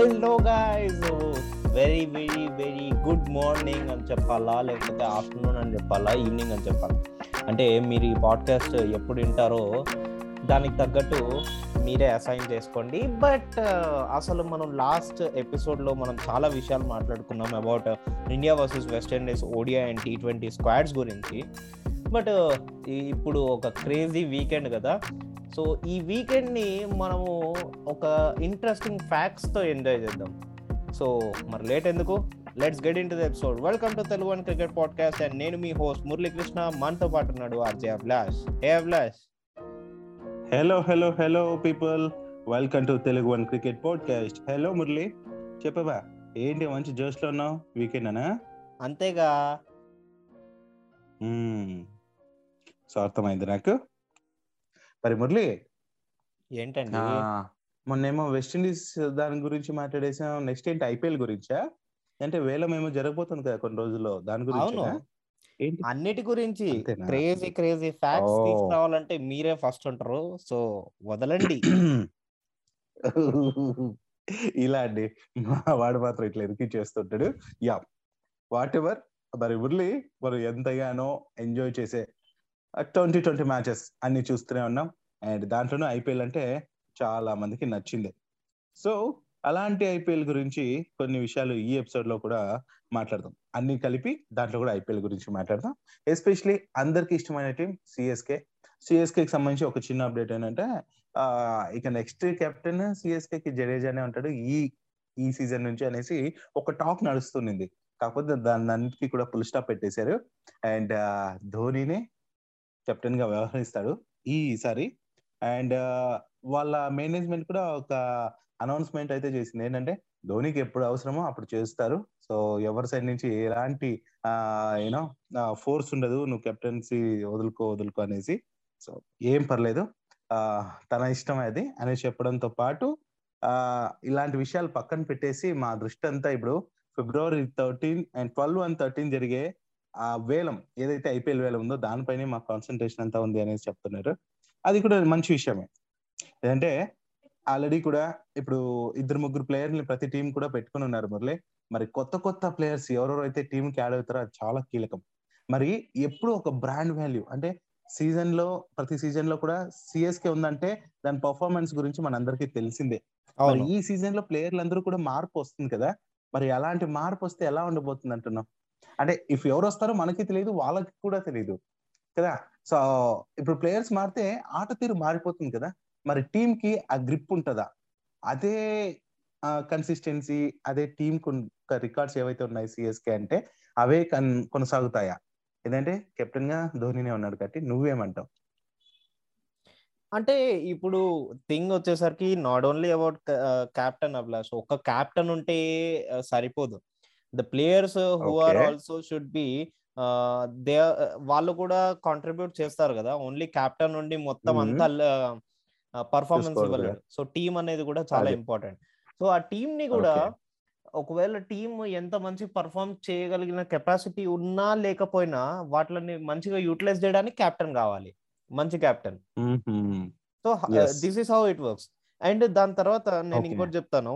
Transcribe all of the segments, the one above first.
Hello guys very very very good morning అని చెప్పాలా? లేకపోతే ఆఫ్టర్నూన్ అని చెప్పాలా? ఈవినింగ్ అని చెప్పాలా? అంటే మీరు ఈ పాడ్కాస్ట్ ఎప్పుడు వింటారో దానికి తగ్గట్టు మీరే అసైన్ చేసుకోండి. బట్ uh, అసలు మనం లాస్ట్ ఎపిసోడ్లో మనం చాలా విషయాలు మాట్లాడుకున్నాం about India versus West Indies ODI and T twenty squads గురించి. బట్ uh, ఇప్పుడు ఒక క్రేజీ వీకెండ్ కదా. సో ఈ వీకెండ్ని మనము ఒక ఇంట్రెస్టింగ్ ఫ్యాక్ట్స్తో ఎంజాయ్ చేద్దాం. సో మరి లేట్ ఎందుకు? Let's get into the episode welcome to Telugu one cricket podcast and నేను మీ హోస్ట్ మురళీకృష్ణ. మనతో పాటు ఉన్నాడు RJ Abhilash A Abhilash hello hello hello people welcome to Telugu one cricket podcast hello Murali. చెప్పవా? ఏంటి మంచి జోష్లో ఉన్నావు? వీకెండ్ అనా? అంతేగా. సో అర్థమైంది నాకు. మరి మురళి ఏంటండి? మొన్నేమో వెస్టిండీస్ దాని గురించి మాట్లాడేసాం నెక్స్ట్ ఏంటి ఐపీఎల్ గురించా? అంటే వేలం ఏమో జరగబోతుంది కదా కొన్ని రోజుల్లో దాని గురించి అన్నిటి గురించి? Crazy crazy facts. తీసుకురావాలంటే మీరే ఫస్ట్ ఉంటారు. సో వదలండి. ఇలా అండి. మా వాడు మాత్రం ఇట్లా ఎరికి చేస్తుంటాడు యా వాట్ ఎవర్ మరి మురళి మనం ఎంతగానో ఎంజాయ్ చేసే ట్వంటీ ట్వంటీ మ్యాచెస్ అన్ని చూస్తూనే ఉన్నాం. అండ్ దాంట్లోనూ ఐపీఎల్ అంటే చాలా మందికి నచ్చింది. సో అలాంటి ఐపీఎల్ గురించి కొన్ని విషయాలు ఈ ఎపిసోడ్లో కూడా మాట్లాడదాం. అన్ని కలిపి దాంట్లో కూడా ఐపీఎల్ గురించి మాట్లాడదాం. ఎస్పెషలీ అందరికి ఇష్టమైన టీం సిఎస్కే. సిఎస్కే కి సంబంధించి ఒక చిన్న అప్డేట్ ఏంటంటే ఇక నెక్స్ట్ కెప్టెన్ సిఎస్కే కి జడేజానే ఉంటాడు ఈ ఈ సీజన్ నుంచి అనేసి ఒక టాక్ నడుస్తుంది కాకపోతే దాని అన్నిటికీ కూడా ఫుల్ స్టాప్ పెట్టేశారు. అండ్ ధోనినే కెప్టెన్గా వ్యవహరిస్తాడు ఈసారి. అండ్ వాళ్ళ మేనేజ్మెంట్ కూడా ఒక అనౌన్స్మెంట్ అయితే చేసింది. ఏంటంటే ధోనికి ఎప్పుడు అవసరమో అప్పుడు చేస్తారు. సో ఎవరి సైడ్ నుంచి ఎలాంటి యూనో ఫోర్స్ ఉండదు. నువ్వు కెప్టెన్సీ వదులుకో వదులుకో అనేసి. సో ఏం పర్లేదు. ఆ తన ఇష్టం అది అనేసి చెప్పడంతో పాటు ఇలాంటి విషయాలు పక్కన పెట్టేసి మా దృష్టి అంతా ఇప్పుడు ఫిబ్రవరి thirteen and twelve and thirteen జరిగే ఆ వేలం ఏదైతే ఐపీఎల్ వేలం ఉందో దానిపైనే మా కాన్సన్ట్రేషన్ అంతా ఉంది అనేసి చెప్తున్నారు. అది కూడా మంచి విషయమే. ఏంటంటే ఆల్రెడీ కూడా ఇప్పుడు ఇద్దరు ముగ్గురు ప్లేయర్ని ప్రతి టీం కూడా పెట్టుకుని ఉన్నారు మురళి. మరి కొత్త కొత్త ప్లేయర్స్ ఎవరెవరు అయితే టీం కి యాడ్ అవుతారో అది చాలా కీలకం. మరి ఎప్పుడు ఒక బ్రాండ్ వాల్యూ అంటే సీజన్లో ప్రతి సీజన్లో కూడా సిఎస్కే ఉందంటే దాని పర్ఫార్మెన్స్ గురించి మనందరికీ తెలిసిందే. మరి అవును. ఈ సీజన్లో ప్లేయర్లు అందరూ కూడా మార్పు వస్తుంది కదా. మరి అలాంటి మార్పు వస్తే ఎలా ఉండబోతుంది అంటున్నాం అంటే ఇఫ్ ఎవరు వస్తారో మనకి తెలియదు వాళ్ళకి కూడా తెలియదు. కదా? సో ఇప్పుడు ప్లేయర్స్ మారితే ఆట తీరు మారిపోతుంది కదా? మరి టీం కి ఆ గ్రిప్ ఉంటుందా? అదే కన్సిస్టెన్సీ అదే టీం రికార్డ్స్ ఏవైతే ఉన్నాయి సిఎస్కే అంటే అవే కన్ కొనసాగుతాయా? ఏంటంటే కెప్టెన్గా ధోనినే ఉన్నాడు కాబట్టి నువ్వేమంటావు? అంటే ఇప్పుడు థింగ్ వచ్చేసరికి not only about captain Abhilash ఒక క్యాప్టెన్ ఉంటే సరిపోదు. The players who are. Also should be they వాళ్ళు కూడా కాంట్రిబ్యూట్ చేస్తారు కదా ఓన్లీ క్యాప్టెన్ నుండి మొత్తం Mhm. అంతా పర్ఫార్మెన్స్ ఇవ్వలేడు సో టీం అనేది కూడా చాలా. ఇంపార్టెంట్ సో ఆ టీం ని కూడా. ఒకవేళ టీం ఎంత మంచి పర్ఫార్మ్ చేయగలిగిన కెపాసిటీ ఉన్నా లేకపోయినా వాటిని మంచిగా యూటిలైజ్ చేయడానికి క్యాప్టెన్ కావాలి మంచి captain. So. This is how it works and దాని తర్వాత నేను. ఇంకోటి చెప్తాను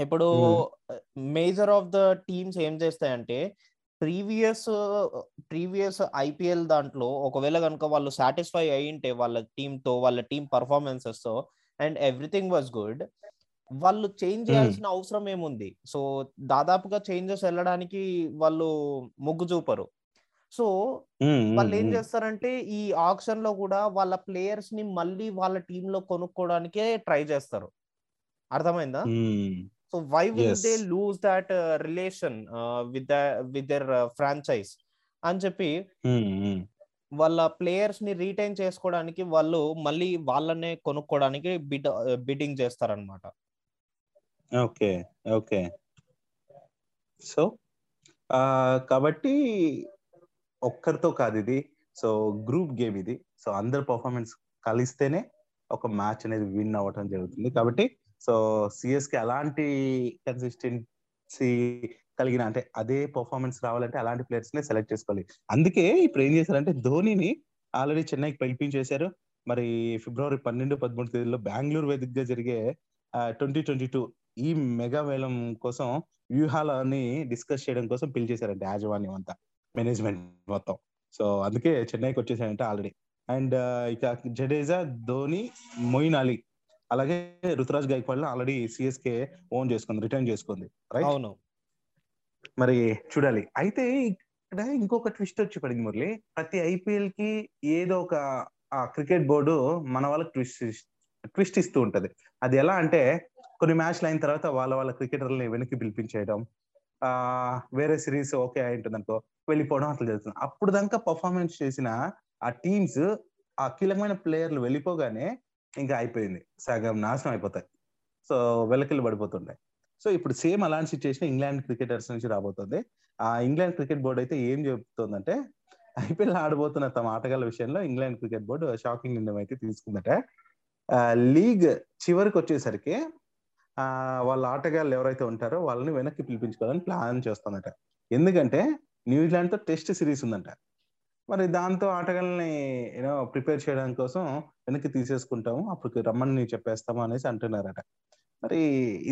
ఇప్పుడు. మేజర్ ఆఫ్ ద టీమ్స్ ఏం చేస్తాయంటే ప్రీవియస్ ప్రీవియస్ ఐపీఎల్ దాంట్లో ఒకవేళ కనుక వాళ్ళు సాటిస్ఫై అయ్యింటే వాళ్ళ టీమ్తో వాళ్ళ టీమ్ పర్ఫార్మెన్సెస్తో అండ్ ఎవ్రీథింగ్ వాజ్ గుడ్ వాళ్ళు చేంజ్ చేయాల్సిన అవసరం ఏముంది? సో దాదాపుగా చేంజెస్ వెళ్ళడానికి వాళ్ళు మొగ్గు చూపరు. సో వాళ్ళు ఏం చేస్తారంటే ఈ ఆప్షన్లో కూడా వాళ్ళ ప్లేయర్స్ని మళ్ళీ వాళ్ళ టీమ్లో కొనుక్కోవడానికే ట్రై చేస్తారు. అర్థమైందా? So why will Yes. They lose that relation with with their franchise అని చెప్పి మ్మ్, మ్మ్. వాళ్ళ ప్లేయర్స్ని రీటైన్ చేసుకోవడానికి వాళ్ళు మళ్ళీ వాళ్ళనే కొనుక్కోవడానికి బిడ్ బిడ్డింగ్ చేస్తారనమాట ఓకే ఓకే. సో కాబట్టి ఒక్కరితో కాదు ఇది. సో గ్రూప్ గేమ్ ఇది. సో అందరి పర్ఫార్మెన్స్ కలిస్తేనే ఒక మ్యాచ్ అనేది విన్ అవ్వటం జరుగుతుంది. కాబట్టి సో సిఎస్కి అలాంటి కన్సిస్టెన్సీ కలిగిన అంటే అదే పర్ఫార్మెన్స్ రావాలంటే అలాంటి ప్లేయర్స్ నే సెలెక్ట్ చేసుకోవాలి. అందుకే ఇప్పుడు ఏం చేశారంటే ధోనిని ఆల్రెడీ చెన్నైకి పిలిపించేశారు. మరి ఫిబ్రవరి పన్నెండు పదమూడు తేదీలో బెంగళూరు వేదికగా జరిగే ట్వంటీ ట్వంటీ టూ ఈ మెగా వేలం కోసం వ్యూహాలని డిస్కస్ చేయడం కోసం పిలిచేశారంటే యాజమాన్యం అంతా మేనేజ్మెంట్ మొత్తం. సో అందుకే చెన్నైకి వచ్చేసారంటే ఆల్రెడీ అండ్ ఇక జడేజా ధోని మొయిన్ అలీ అలాగే Ruturaj Gaikwad already CSK own చేసుకుంది రిటర్న్ చేసుకుంది రైట్? అవును. మరి చూడాలి. అయితే ఇక్కడ ఇంకొక ట్విస్ట్ వచ్చి పడింది మురళి. ప్రతి ఐపీఎల్కి ఏదో ఒక క్రికెట్ బోర్డు మన వాళ్ళకి ట్విస్ట్ ట్విస్ట్ ఇస్తూ ఉంటది. అది ఎలా అంటే కొన్ని మ్యాచ్లు అయిన తర్వాత వాళ్ళ వాళ్ళ క్రికెటర్లని వెనక్కి పిలిపించేయడం ఆ వేరే సిరీస్ ఓకే అయి ఉంటుంది అనుకో వెళ్ళిపోవడం అట్లా జరుగుతుంది. అప్పుడు దాకా పర్ఫార్మెన్స్ చేసిన ఆ టీమ్స్ ఆ కీలకమైన ప్లేయర్లు వెళ్ళిపోగానే ఇంకా అయిపోయింది. సగం నాశనం అయిపోతాయి. సో వెలకలు పడిపోతుండే సో ఇప్పుడు సేమ్ అలాంటి సిచ్యువేషన్ ఇంగ్లాండ్ క్రికెటర్స్ నుంచి రాబోతుంది. ఆ ఇంగ్లాండ్ క్రికెట్ బోర్డు అయితే ఏం చెబుతుందంటే ఐపీఎల్ ఆడబోతున్న తమ ఆటగాళ్ళ విషయంలో ఇంగ్లాండ్ క్రికెట్ బోర్డు షాకింగ్ నిర్ణయం అయితే తీసుకుందట. లీగ్ చివరికి వచ్చేసరికి వాళ్ళ ఆటగాళ్ళు ఎవరైతే ఉంటారో వాళ్ళని వెనక్కి పిలిపించుకోవాలని ప్లాన్ చేస్తుందట. ఎందుకంటే న్యూజిలాండ్తో టెస్ట్ సిరీస్ ఉందంట. మరి దాంతో ఆటగాళ్ళని యూనో ప్రిపేర్ చేయడం కోసం వెనక్కి తీసేసుకుంటాము. అప్పుడు రమ్మని చెప్పేస్తాము అనేసి అంటున్నారట. మరి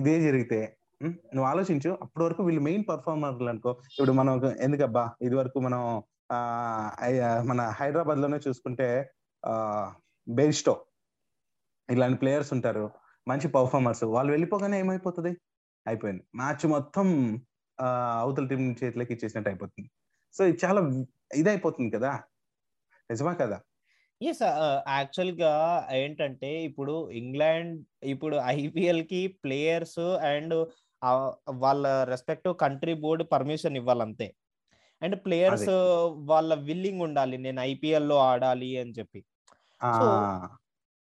ఇదే జరిగితే నువ్వు ఆలోచించు. అప్పటి వరకు వీళ్ళు మెయిన్ పర్ఫార్మర్లు అనుకో. ఇప్పుడు మనం ఎందుకబ్బా ఇది వరకు మనం ఆ మన హైదరాబాద్లోనే చూసుకుంటే ఆ బెయిస్టో ఇలాంటి ప్లేయర్స్ ఉంటారు. మంచి పర్ఫార్మర్స్. వాళ్ళు వెళ్ళిపోగానే ఏమైపోతుంది? అయిపోయింది. మ్యాచ్ మొత్తం అవతల టీం చేతిలోకి ఇచ్చేసినట్టు అయిపోతుంది. సో ఇది చాలా ఇదైపోతుంది కదా. నిజమా కదా? ఎస్ యాక్చువల్గా ఏంటంటే ఇప్పుడు ఇంగ్లాండ్ ఇప్పుడు ఐపీఎల్కి ప్లేయర్స్ అండ్ వాళ్ళ రెస్పెక్టివ్ కంట్రీ బోర్డు పర్మిషన్ ఇవ్వాలంతే. అండ్ ప్లేయర్స్ వాళ్ళ విల్లింగ్ ఉండాలి నేను ఐపీఎల్లో ఆడాలి అని చెప్పి.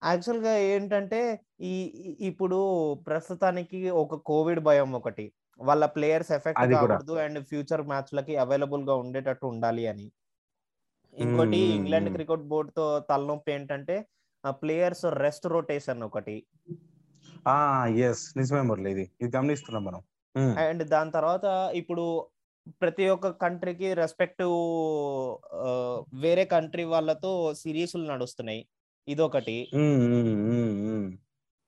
యాక్చువల్గా ఏంటంటే ఈ- ఇప్పుడు ప్రస్తుతానికి ఒక కోవిడ్ భయం ఒకటి. వాళ్ళ ప్లేయర్స్ ఎఫెక్ట్. కాకూడదు అండ్ ఫ్యూచర్ మ్యాచ్ లకి అవైలబుల్గా ఉండేటట్టు ఉండాలి అని. ఇంకోటి ఇంగ్లాండ్. క్రికెట్ బోర్డ్తో తలనొప్పి ఏంటంటే ప్లేయర్స్ రెస్ట్ రొటేషన్ ఒకటి. ఆ ఎస్ నిజమే మురళి ఇది. ఇది గమనిస్తున్నాం మనం. అండ్ దాని తర్వాత ఇప్పుడు ప్రతి ఒక్క కంట్రీకి రెస్పెక్టివ్ వేరే కంట్రీ వాళ్ళతో సిరీస్లు నడుస్తున్నాయి. ఇదొకటి.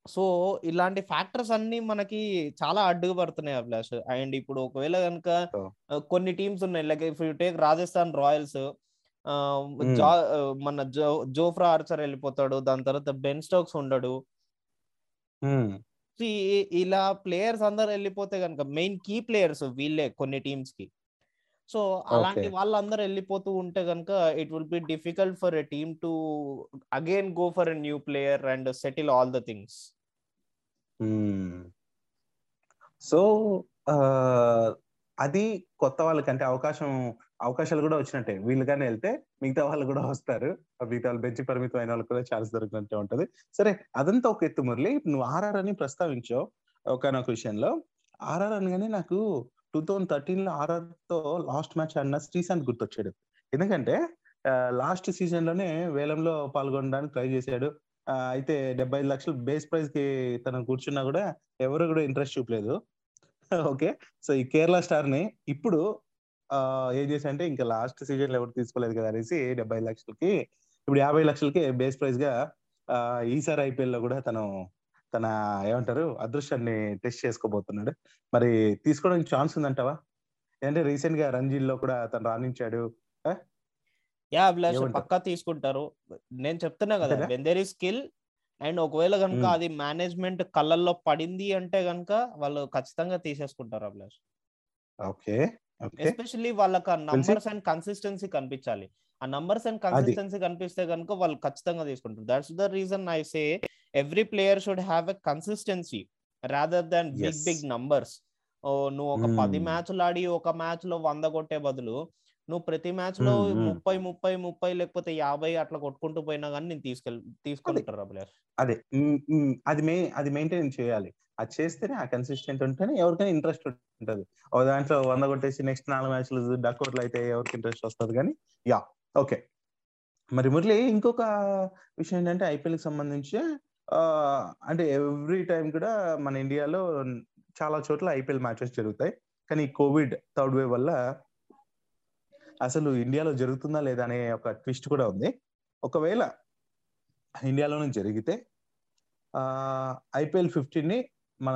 సో ఇలాంటి ఫ్యాక్టర్స్ అన్ని మనకి చాలా అడ్డుగా పడుతున్నాయి అభిలాష్. అండ్ ఇప్పుడు ఒకవేళ కనుక. కొన్ని టీమ్స్ ఉన్నాయి. Like if you take Rajasthan Royals మన జో జోఫ్రా ఆర్చర్ వెళ్ళిపోతాడు. దాని తర్వాత బెన్ స్టోక్స్ ఉండడు. ఇలా ప్లేయర్స్ అందరు వెళ్ళిపోతే కనుక మెయిన్ కీ ప్లేయర్స్ వీళ్ళే కొన్ని టీమ్స్కి సో అలాంటి. వాళ్ళందరూ వెళ్ళిపోతూ ఉంటే కనుక it will be difficult for a team to again go for a new player and settle all the things. So అది కొత్త వాళ్ళకంటే అవకాశం అవకాశాలు కూడా వచ్చినట్టే. వీళ్ళు కానీ వెళ్తే మిగతా వాళ్ళు కూడా వస్తారు. మిగతా వాళ్ళు బెంచ్ పరిమితం అయిన వాళ్ళకి కూడా ఛాన్స్ దొరికినట్టే ఉంటది. సరే అదంతా ఒక ఎత్తు మురళి. నువ్వు ఆర్ఆర్ అని ప్రస్తావించావు ఒకనొక విషయంలో. ఆర్ఆర్ అనగానే నాకు టూ థౌజండ్ థర్టీన్లో ఆర్ఆర్తో లాస్ట్ మ్యాచ్ ఆడిన శ్రీశాంత్ గుర్తొచ్చాడు. ఎందుకంటే లాస్ట్ సీజన్లోనే వేలంలో పాల్గొనడానికి ట్రై చేశాడు. అయితే డెబ్బై ఐదు లక్షలు బేస్ ప్రైజ్కి తను కూర్చున్నా కూడా ఎవరు కూడా ఇంట్రెస్ట్ చూపలేదు. ఓకే. సో ఈ కేరళ స్టార్ని ఇప్పుడు ఆ, ఏం చేశారంటే ఇంకా లాస్ట్ సీజన్లో ఎవరు తీసుకోలేదు కదా అనేసి డెబ్బై లక్షలకి ఇప్పుడు యాభై లక్షలకి బేస్ ప్రైజ్గా ఈసారి ఐపీఎల్లో కూడా తను తన ఏమంటారు అదృష్టాన్ని టెస్ట్ చేసుకోబోతున్నాడు. మరి తీసుకోవడానికి ఛాన్స్ ఉందంటావా? ఏంటంటే రీసెంట్గా రంజీల్లో కూడా తను రాణించాడు యా అభిలాష్? పక్కా తీసుకుంటారు. నేను చెప్తున్నా కదా? When there is skill and ఒకవేళ కనుక. అది మేనేజ్మెంట్ కళ్ళల్లో పడింది అంటే కనుక వాళ్ళు ఖచ్చితంగా తీసేసుకుంటారు అభిలాష్. Okay okay. ఎస్పెషల్లీ వాళ్ళకి ఆ నంబర్స్ అండ్ కన్సిస్టెన్సీ కనిపించాలి. ఆ నంబర్స్ అండ్ కన్సిస్టెన్సీ కనిపిస్తే కనుక వాళ్ళు ఖచ్చితంగా తీసుకుంటారు. That's the reason I say every player should have a consistency rather than big. Big numbers నువ్వు ఒక పది Hmm. మ్యాచ్లు ఆడి ఒక మ్యాచ్లో వంద కొట్టే బదులు నువ్వు ప్రతి మ్యాచ్లో Hmm, hmm. ముప్పై ముప్పై ముప్పై లేకపోతే యాభై అట్లా కొట్టుకుంటూ పోయినా కానీ నేను తీసుకెళ్ తీసుకుంటారు అభిలాష్ అదే అది మే అది మెయింటైన్ చేయాలి అది చేస్తేనే ఆ కన్సిస్టెంట్ ఉంటేనే ఎవరికైనా ఇంట్రెస్ట్ ఉంటది ఒక దాంట్లో వంద కొట్టేసి నెక్స్ట్ నాలుగు మ్యాచ్లు డక్అవుట్లు అయితే ఎవరికి ఇంట్రెస్ట్ వస్తుంది కానీ యా ఓకే మరి మురళి ఇంకొక విషయం ఏంటంటే ఐపీఎల్కి సంబంధించి అంటే ఎవ్రీ టైం కూడా మన ఇండియాలో చాలా చోట్ల ఐపీఎల్ మ్యాచెస్ జరుగుతాయి. కానీ కోవిడ్ థర్డ్ వేవ్ వల్ల అసలు ఇండియాలో జరుగుతుందా లేదా అనే ఒక ట్విస్ట్ కూడా ఉంది. ఒకవేళ ఇండియాలోనే జరిగితే ఐపీఎల్ ఫిఫ్టీన్ని మన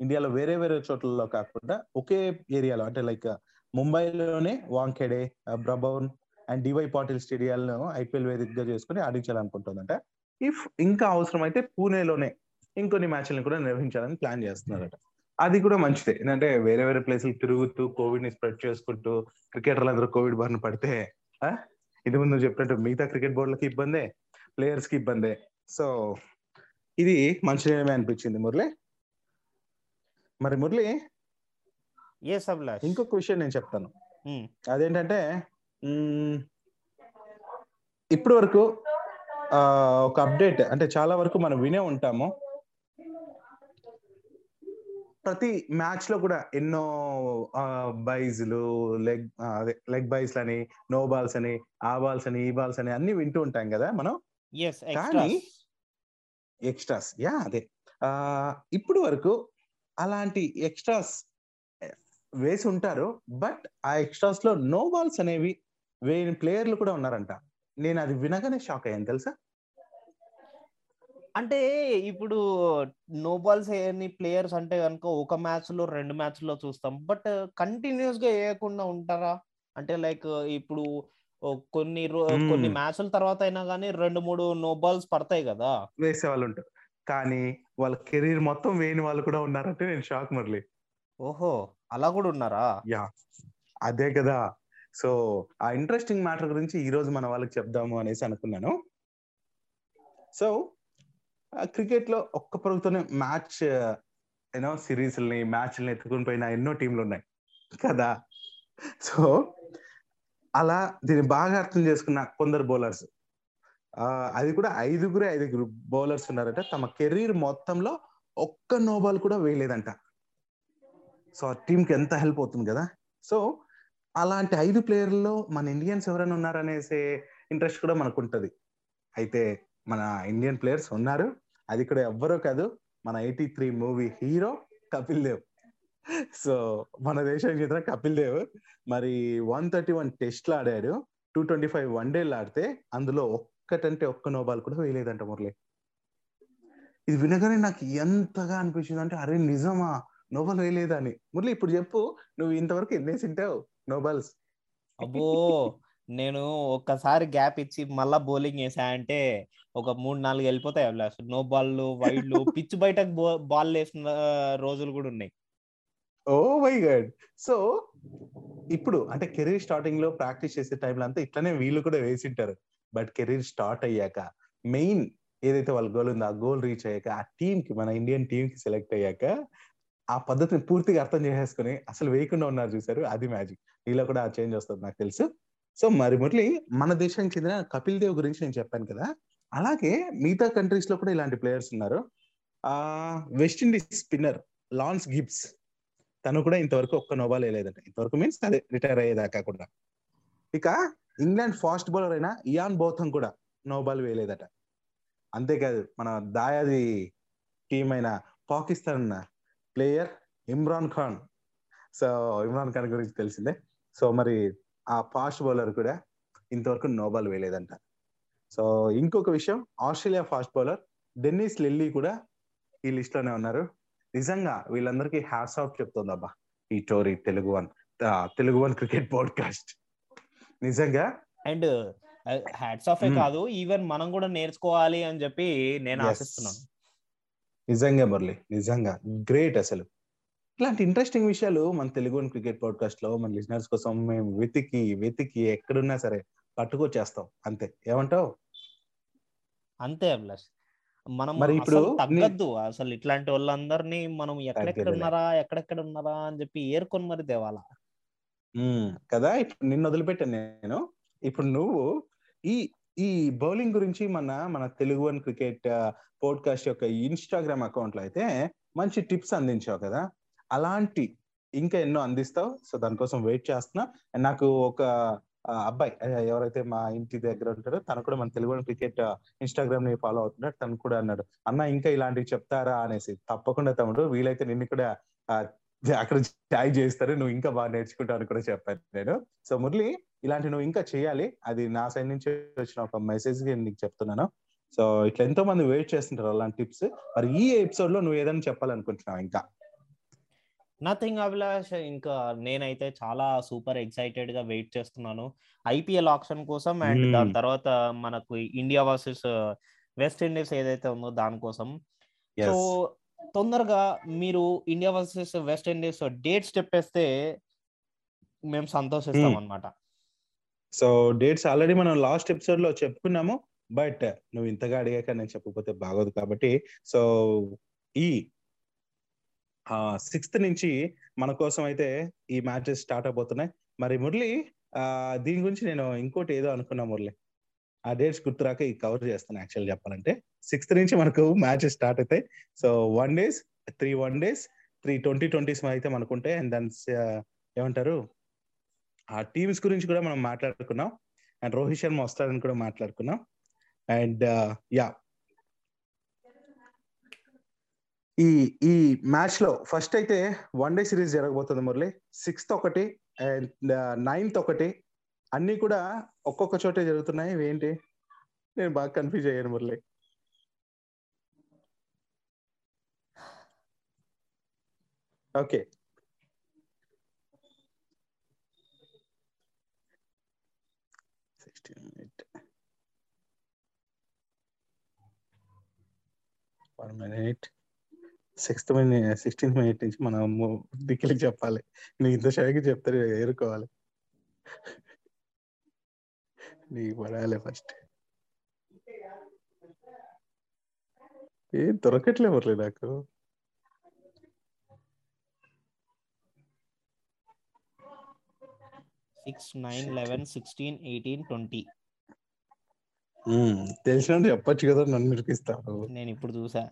ఇండియాలో వేరే వేరే చోట్లలో కాకుండా ఒకే ఏరియాలో అంటే లైక్ ముంబైలోనే వాంఖేడే బ్రబౌన్ అండ్ డివై పాటిల్ స్టేడియాలను ఐపీఎల్ వేదికగా చేసుకుని ఆడించాలనుకుంటుందంట. ఇఫ్ ఇంకా అవసరమైతే పూణేలోనే ఇంకొన్ని మ్యాచ్లను కూడా నిర్వహించాలని ప్లాన్ చేస్తున్నారట. అది కూడా మంచిదే. ఏంటంటే వేరే వేరే ప్లేసులు తిరుగుతూ కోవిడ్ని స్ప్రెడ్ చేసుకుంటూ క్రికెటర్లు అందరూ కోవిడ్ బారిన పడితే ఆ, ఇది ముందు చెప్పినట్టు మిగతా క్రికెట్ బోర్డులకి ఇబ్బందే ప్లేయర్స్కి ఇబ్బందే. సో ఇది మంచి నిర్ణయమే అనిపించింది మురళి. మరి మురళి ఇంకొక విషయం నేను చెప్తాను. ఉమ్, అదేంటంటే ఇప్పటి వరకు ఒక అప్డేట్. అంటే చాలా వరకు మనం వినే ఉంటాము. ప్రతి మ్యాచ్లో కూడా ఎన్నో బైజ్లు లెగ్ అదే లెగ్ బైస్ అని నో బాల్స్ అని ఆ బాల్స్ అని ఈ బాల్స్ అని అన్ని వింటూ ఉంటాం కదా మనం? కానీ ఎక్స్ట్రాస్. యా అదే. ఇప్పుడు వరకు అలాంటి ఎక్స్ట్రాస్ వేసి ఉంటారు. బట్ ఆ ఎక్స్ట్రాస్లో నో బాల్స్ అనేవి వేయని ప్లేయర్లు కూడా ఉన్నారంట. నేను అది వినగానే షాక్ అయ్యాను తెలుసా? అంటే ఇప్పుడు నో బాల్స్ వేయని ప్లేయర్స్ అంటే కనుక ఒక మ్యాచ్లో రెండు మ్యాచ్లో చూస్తాం. బట్ కంటిన్యూస్గా వేయకుండా ఉంటారా? అంటే లైక్ ఇప్పుడు కొన్ని Hmm. కొన్ని మ్యాచ్ల తర్వాత అయినా కానీ రెండు మూడు నో బాల్స్ పడతాయి కదా? వేసే వాళ్ళు ఉంటారు. కానీ వాళ్ళ కెరీర్ మొత్తం వేయని వాళ్ళు కూడా ఉన్నారంటే నేను షాక్ మురళి. ఓహో అలా కూడా ఉన్నారా? యా అదే కదా. సో ఆ ఇంట్రెస్టింగ్ మ్యాటర్ గురించి ఈ రోజు మన వాళ్ళకి చెప్దాము అనేసి అనుకున్నాను. సో క్రికెట్లో ఒక్క పరుగుతోనే మ్యాచ్ యూనో సిరీస్ని మ్యాచ్ని ఎత్తుకుని పోయిన ఎన్నో టీంలు ఉన్నాయి. కదా? సో అలా దీన్ని బాగా అర్థం చేసుకున్న కొందరు బౌలర్స్ అది కూడా ఐదుగురు ఐదుగురు బౌలర్స్ ఉన్నారంట. తమ కెరీర్ మొత్తంలో ఒక్క నోబాల్ కూడా వేయలేదంట. సో ఆ టీంకి ఎంత హెల్ప్ అవుతుంది కదా? సో అలాంటి ఐదు ప్లేయర్లో మన ఇండియన్స్ ఎవరైనా ఉన్నారనేసే ఇంట్రెస్ట్ కూడా మనకు ఉంటుంది అయితే మన ఇండియన్ ప్లేయర్స్ ఉన్నారు. అది కూడా ఎవ్వరో కాదు మన eighty three movie hero Kapil Dev. So మన దేశానికి చెందిన కపిల్ దేవ్. మరి వన్ థర్టీ వన్ టెస్ట్లు ఆడాడు. టూ ట్వంటీ ఫైవ్ వన్ డేలు ఆడితే అందులో ఒక్కటంటే ఒక్క నోబాల్ కూడా వేయలేదంట మురళి. ఇది వినగానే నాకు ఎంతగా అనిపించింది అంటే అరే నిజమా? నోబాల్ వేయలేదని. అని మురళి ఇప్పుడు చెప్పు. నువ్వు ఇంతవరకు ఎన్నేసి ఉంటావు నోబాల్స్ అబ్బో నేను ఒక్కసారి గ్యాప్ ఇచ్చి మళ్ళా బౌలింగ్ వేసా అంటే ఒక మూడు నాలుగు వెళ్ళిపోతాయి అభిలాష్ నో బాల్ వైడ్లు పిచ్ బయటకు బాల్ వేసిన రోజులు కూడా ఉన్నాయి. ఓ మై గాడ్ సో ఇప్పుడు అంటే కెరీర్ స్టార్టింగ్లో ప్రాక్టీస్ చేసే టైంలో అంతా ఇట్లానే వీళ్ళు కూడా వేసింటారు. బట్ కెరీర్ స్టార్ట్ అయ్యాక మెయిన్ ఏదైతే వాళ్ళ గోల్ ఉందో ఆ గోల్ రీచ్ అయ్యాక ఆ టీమ్కి మన ఇండియన్ టీమ్కి సెలెక్ట్ అయ్యాక ఆ పద్ధతిని పూర్తిగా అర్థం చేసేసుకుని అసలు వేయకుండా ఉన్నారు చూసారు అది మ్యాజిక్ నీలో కూడా ఆ చేంజ్ వస్తుంది నాకు తెలుసు. సో మరి మురళి మన దేశానికి చెందిన కపిల్ దేవ్ గురించి నేను చెప్పాను కదా. అలాగే మిగతా కంట్రీస్లో కూడా ఇలాంటి ప్లేయర్స్ ఉన్నారు. ఆ West Indies spinner Lance Gibbs తను కూడా ఇంతవరకు ఒక్క నోబాల్ వేయలేదంట. ఇంతవరకు మీన్స్ అదే రిటైర్ అయ్యేదాకా కూడా. ఇక ఇంగ్లాండ్ ఫాస్ట్ బౌలర్ అయిన ఇయాన్ బోథం కూడా నోబాల్ వేయలేదట. అంతేకాదు మన దాయాది టీం అయిన పాకిస్తాన్ ప్లేయర్ ఇమ్రాన్ ఖాన్ సో ఇమ్రాన్ ఖాన్ గురించి తెలిసిందే. సో మరి ఆ ఫాస్ట్ బౌలర్ కూడా ఇంతవరకు నోబాల్ వేయలేదంట. సో ఇంకొక విషయం Australia fast bowler Dennis Lillee కూడా ఈ లిస్ట్లోనే ఉన్నారు. నిజంగా వీళ్ళందరికీ హ్యాట్స్ ఆఫ్ చెప్తుంది అబ్బా ఈ Tori Telugu one Telugu one cricket podcast. నిజంగా? అండ్ హ్యాట్స్ ఆఫ్ ఏ. కాదు ఈవెన్ మనం కూడా నేర్చుకోవాలి అని చెప్పి నేను. ఆశిస్తున్నాను. నిజంగా మురళి నిజంగా గ్రేట్ అసలు. ఇలాంటి ఇంట్రెస్టింగ్ విషయాలు మన తెలుగు క్రికెట్ పాడ్కాస్ట్లో మన లిజనర్స్ కోసం మేము వెతికి వెతికి ఎక్కడున్నా సరే పట్టుకొచ్చేస్తాం. అంతే. ఏమంటావు? అంతే అభిలాష్. మనం మరి ఇప్పుడు తగ్గద్దు. అసలు ఇట్లాంటి వాళ్ళందరినీ మనం ఎక్కడెక్కడ. ఉన్నారా ఎక్కడెక్కడ ఉన్నారా అని చెప్పి ఏరుకొని మరి ఉమ్, కదా? ఇప్పుడు నిన్ను వదిలిపెట్టాను నేను. ఇప్పుడు నువ్వు ఈ ఈ బౌలింగ్ గురించి మన మన తెలుగు వన్ క్రికెట్ పోడ్కాస్ట్ యొక్క ఇన్స్టాగ్రామ్ అకౌంట్లో అయితే మంచి టిప్స్ అందించావు కదా? అలాంటి ఇంకా ఎన్నో అందిస్తావు. సో దానికోసం వెయిట్ చేస్తున్నా. నాకు ఒక అబ్బాయి ఎవరైతే మా ఇంటి దగ్గర ఉంటారో తను కూడా మన తెలుగు క్రికెట్ ఇన్స్టాగ్రామ్ని ఫాలో అవుతున్నాడు. తను కూడా అన్నాడు అన్న ఇంకా ఇలాంటివి చెప్తారా? అనేసి. తప్పకుండా తమ్ముడు వీలైతే నిన్ను కూడా అక్కడ ట్యాగ్ చేస్తారు నువ్వు ఇంకా బాగా నేర్చుకుంటావు అని కూడా చెప్పాను నేను. సో మురళి ఇలాంటి నువ్వు ఇంకా చేయాలి. అది నా సైడ్ నుంచి వచ్చిన ఒక మెసేజ్ నీకు చెప్తున్నాను. సో ఇట్లా ఎంతో మంది వెయిట్ చేస్తుంటారు అలాంటి టిప్స్. మరి ఈ ఎపిసోడ్లో నువ్వు ఏదైనా చెప్పాలనుకుంటున్నావు ఇంకా? నథింగ్ అభిలాష్ ఇంకా నేనైతే చాలా సూపర్ ఎక్సైటెడ్గా వెయిట్ చేస్తున్నాను. ఐపీఎల్ ఆప్షన్ కోసం అండ్. దాని తర్వాత మనకు ఇండియా వర్సెస్ వెస్ట్ ఇండీస్ ఏదైతే ఉందో దానికోసం సో తొందరగా మీరు India versus West Indies dates చెప్పేస్తే మేము సంతోషిస్తాం. అనమాట సో డేట్స్ ఆల్రెడీ మనం లాస్ట్ ఎపిసోడ్లో చెప్పుకున్నాము బట్ నువ్వు ఇంతగా అడిగాక నేను చెప్పకపోతే బాగోదు కాబట్టి. సో ఈ సిక్స్త్ నుంచి మన కోసం అయితే ఈ మ్యాచెస్ స్టార్ట్ అవబోతున్నాయి మరి మురళి దీని గురించి నేను ఇంకోటి ఏదో అనుకున్నా మురళి. ఆ డేట్స్ గుర్తురాక ఈ కవర్ చేస్తాను యాక్చువల్ చెప్పాలంటే. సిక్స్త్ నుంచి మనకు మ్యాచెస్ స్టార్ట్ అవుతాయి. So one days three one days three twenty twenties అయితే మనకుంటే అండ్ దాని uh, ఏమంటారు? ఆ టీమ్స్ గురించి కూడా మనం మాట్లాడుకున్నాం. అండ్ రోహిత్ శర్మ వస్తాడని కూడా మాట్లాడుకున్నాం. అండ్ యా uh, ఈ ఈ మ్యాచ్లో ఫస్ట్ అయితే వన్ డే సిరీస్ జరగబోతుంది మురళి. సిక్స్త్ ఒకటి అండ్ నైన్త్ uh, ఒకటి. అన్ని కూడా ఒక్కొక్క చోటే జరుగుతున్నాయి. ఏంటి? నేను బాగా కన్ఫ్యూజ్ అయ్యాను Murali. Okay. One minute sixth minute sixteenth minute నుంచి మనం దిక్కులకి చెప్పాలి. నీ ఇంత షైకి చెప్తారు ఏరుకోవాలి. నీకు పడాలి ఫస్ట్. ఏం దొరకట్లే మురళి నాకు. Six nine eleven sixteen eighteen twenty. తెలిసినట్టు చెప్పొచ్చు కదా నన్ను నిరికిస్తావు నేను ఇప్పుడు చూసా.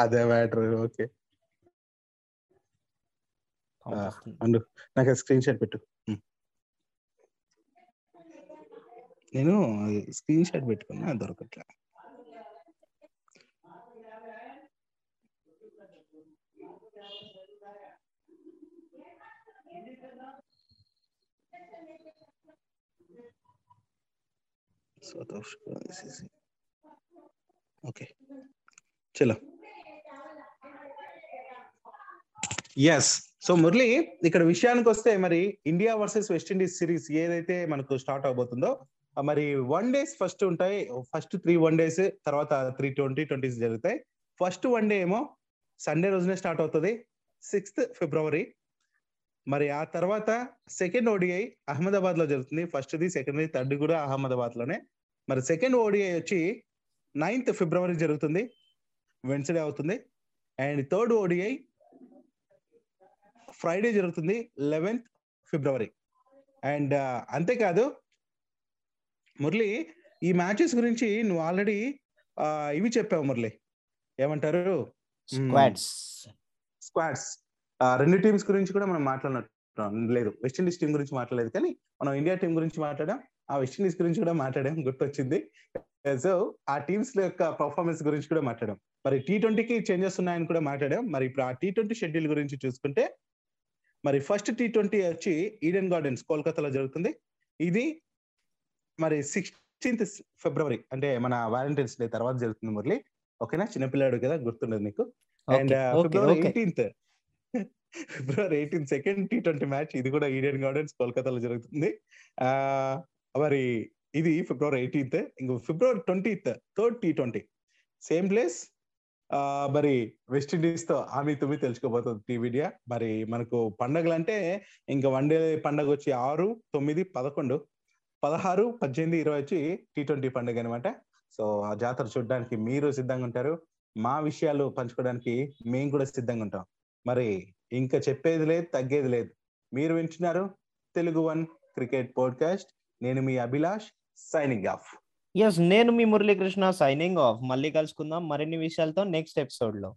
అదే మ్యాటర్ ఓకే. అండు నాకు స్క్రీన్ షాట్ పెట్టు. నేను స్క్రీన్ షాట్ పెట్టుకున్నా దొరకట్లే. ఓకే చలో ఎస్ సో మురళి ఇక్కడ విషయానికి వస్తే మరి ఇండియా వర్సెస్ వెస్టిండీస్ సిరీస్ ఏదైతే మనకు స్టార్ట్ అవబోతుందో మరి వన్ డేస్ ఫస్ట్ ఉంటాయి. ఫస్ట్ త్రీ వన్ డేస్ తర్వాత త్రీ ట్వంటీ ట్వంటీస్ జరుగుతాయి. ఫస్ట్ వన్ డే ఏమో సండే రోజునే స్టార్ట్ అవుతుంది. సిక్స్త్ ఫిబ్రవరి మరి ఆ తర్వాత సెకండ్ ఓడిఐ అహ్మదాబాద్లో జరుగుతుంది. ఫస్ట్ది సెకండ్ది సెకండ్ ది థర్డ్ కూడా అహ్మదాబాద్లోనే మరి సెకండ్ ఓడిఐ వచ్చి నైన్త్ ఫిబ్రవరి జరుగుతుంది. వెన్స్డే అవుతుంది. అండ్ థర్డ్ ఓడిఐ ఫ్రైడే జరుగుతుంది లెవెన్త్ ఫిబ్రవరి అండ్ అంతేకాదు మురళి ఈ మ్యాచెస్ గురించి నువ్వు ఆల్రెడీ ఇవి చెప్పావు మురళి. ఏమంటారు? స్క్వాడ్స్ స్క్వాడ్స్ రెండు టీమ్స్ గురించి కూడా మనం మాట్లాడినట్టు లేదు వెస్టిండీస్ టీం గురించి మాట్లాడలేదు కానీ మనం ఇండియా టీం గురించి మాట్లాడాం. ఆ వెస్టిండీస్ గురించి కూడా మాట్లాడాం గుర్తొచ్చింది. సో ఆ టీమ్స్ యొక్క పర్ఫార్మెన్స్ గురించి కూడా మాట్లాడాం. మరి టీ ట్వంటీకి చేంజెస్ ఉన్నాయని కూడా మాట్లాడాం. మరి ఇప్పుడు ఆ టీ ట్వంటీ షెడ్యూల్ గురించి చూసుకుంటే మరి ఫస్ట్ టీ ట్వంటీ వచ్చి ఈడెన్ గార్డెన్స్ కోల్కతాలో జరుగుతుంది. ఇది మరి సిక్స్టీన్త్ ఫిబ్రవరి అంటే మన వ్యాలంటైన్స్ డే తర్వాత జరుగుతుంది మురళి. ఓకేనా? చిన్నపిల్లాడు కదా గుర్తుండదు నీకు. And February eighteenth February eighteenth second T twenty match ఇది కూడా ఈడెన్ గార్డెన్స్ కోల్కతాలో జరుగుతుంది. ఆ మరి ఇది ఫిబ్రవరి ఎయిటీన్త్ ఇంకో February twentieth third T twenty same place మరి వెస్టిండీస్తో ఆమె తుమ్మి తెలుసుకోబోతుంది టీవీడియా మరి మనకు పండగలు అంటే ఇంకా వన్ డే పండగ వచ్చి ఆరు తొమ్మిది పదకొండు పదహారు పద్దెనిమిది ఇరవై వచ్చి టీ ట్వంటీ పండుగ అనమాట సో ఆ జాతర చూడడానికి మీరు సిద్ధంగా ఉంటారు. మా విషయాలు పంచుకోవడానికి మేము కూడా సిద్ధంగా ఉంటాం. మరి ఇంకా చెప్పేది లేదు తగ్గేది లేదు. మీరు వింటున్నారు తెలుగు వన్ క్రికెట్ పోడ్కాస్ట్. నేను మీ అభిలాష్ సైనింగ్ ఆఫ్. ఎస్ నేను మీ మురళీకృష్ణ సైనింగ్ ఆఫ్ మళ్ళీ కలుసుకుందాం మరిన్ని విషయాలతో నెక్స్ట్ ఎపిసోడ్లో.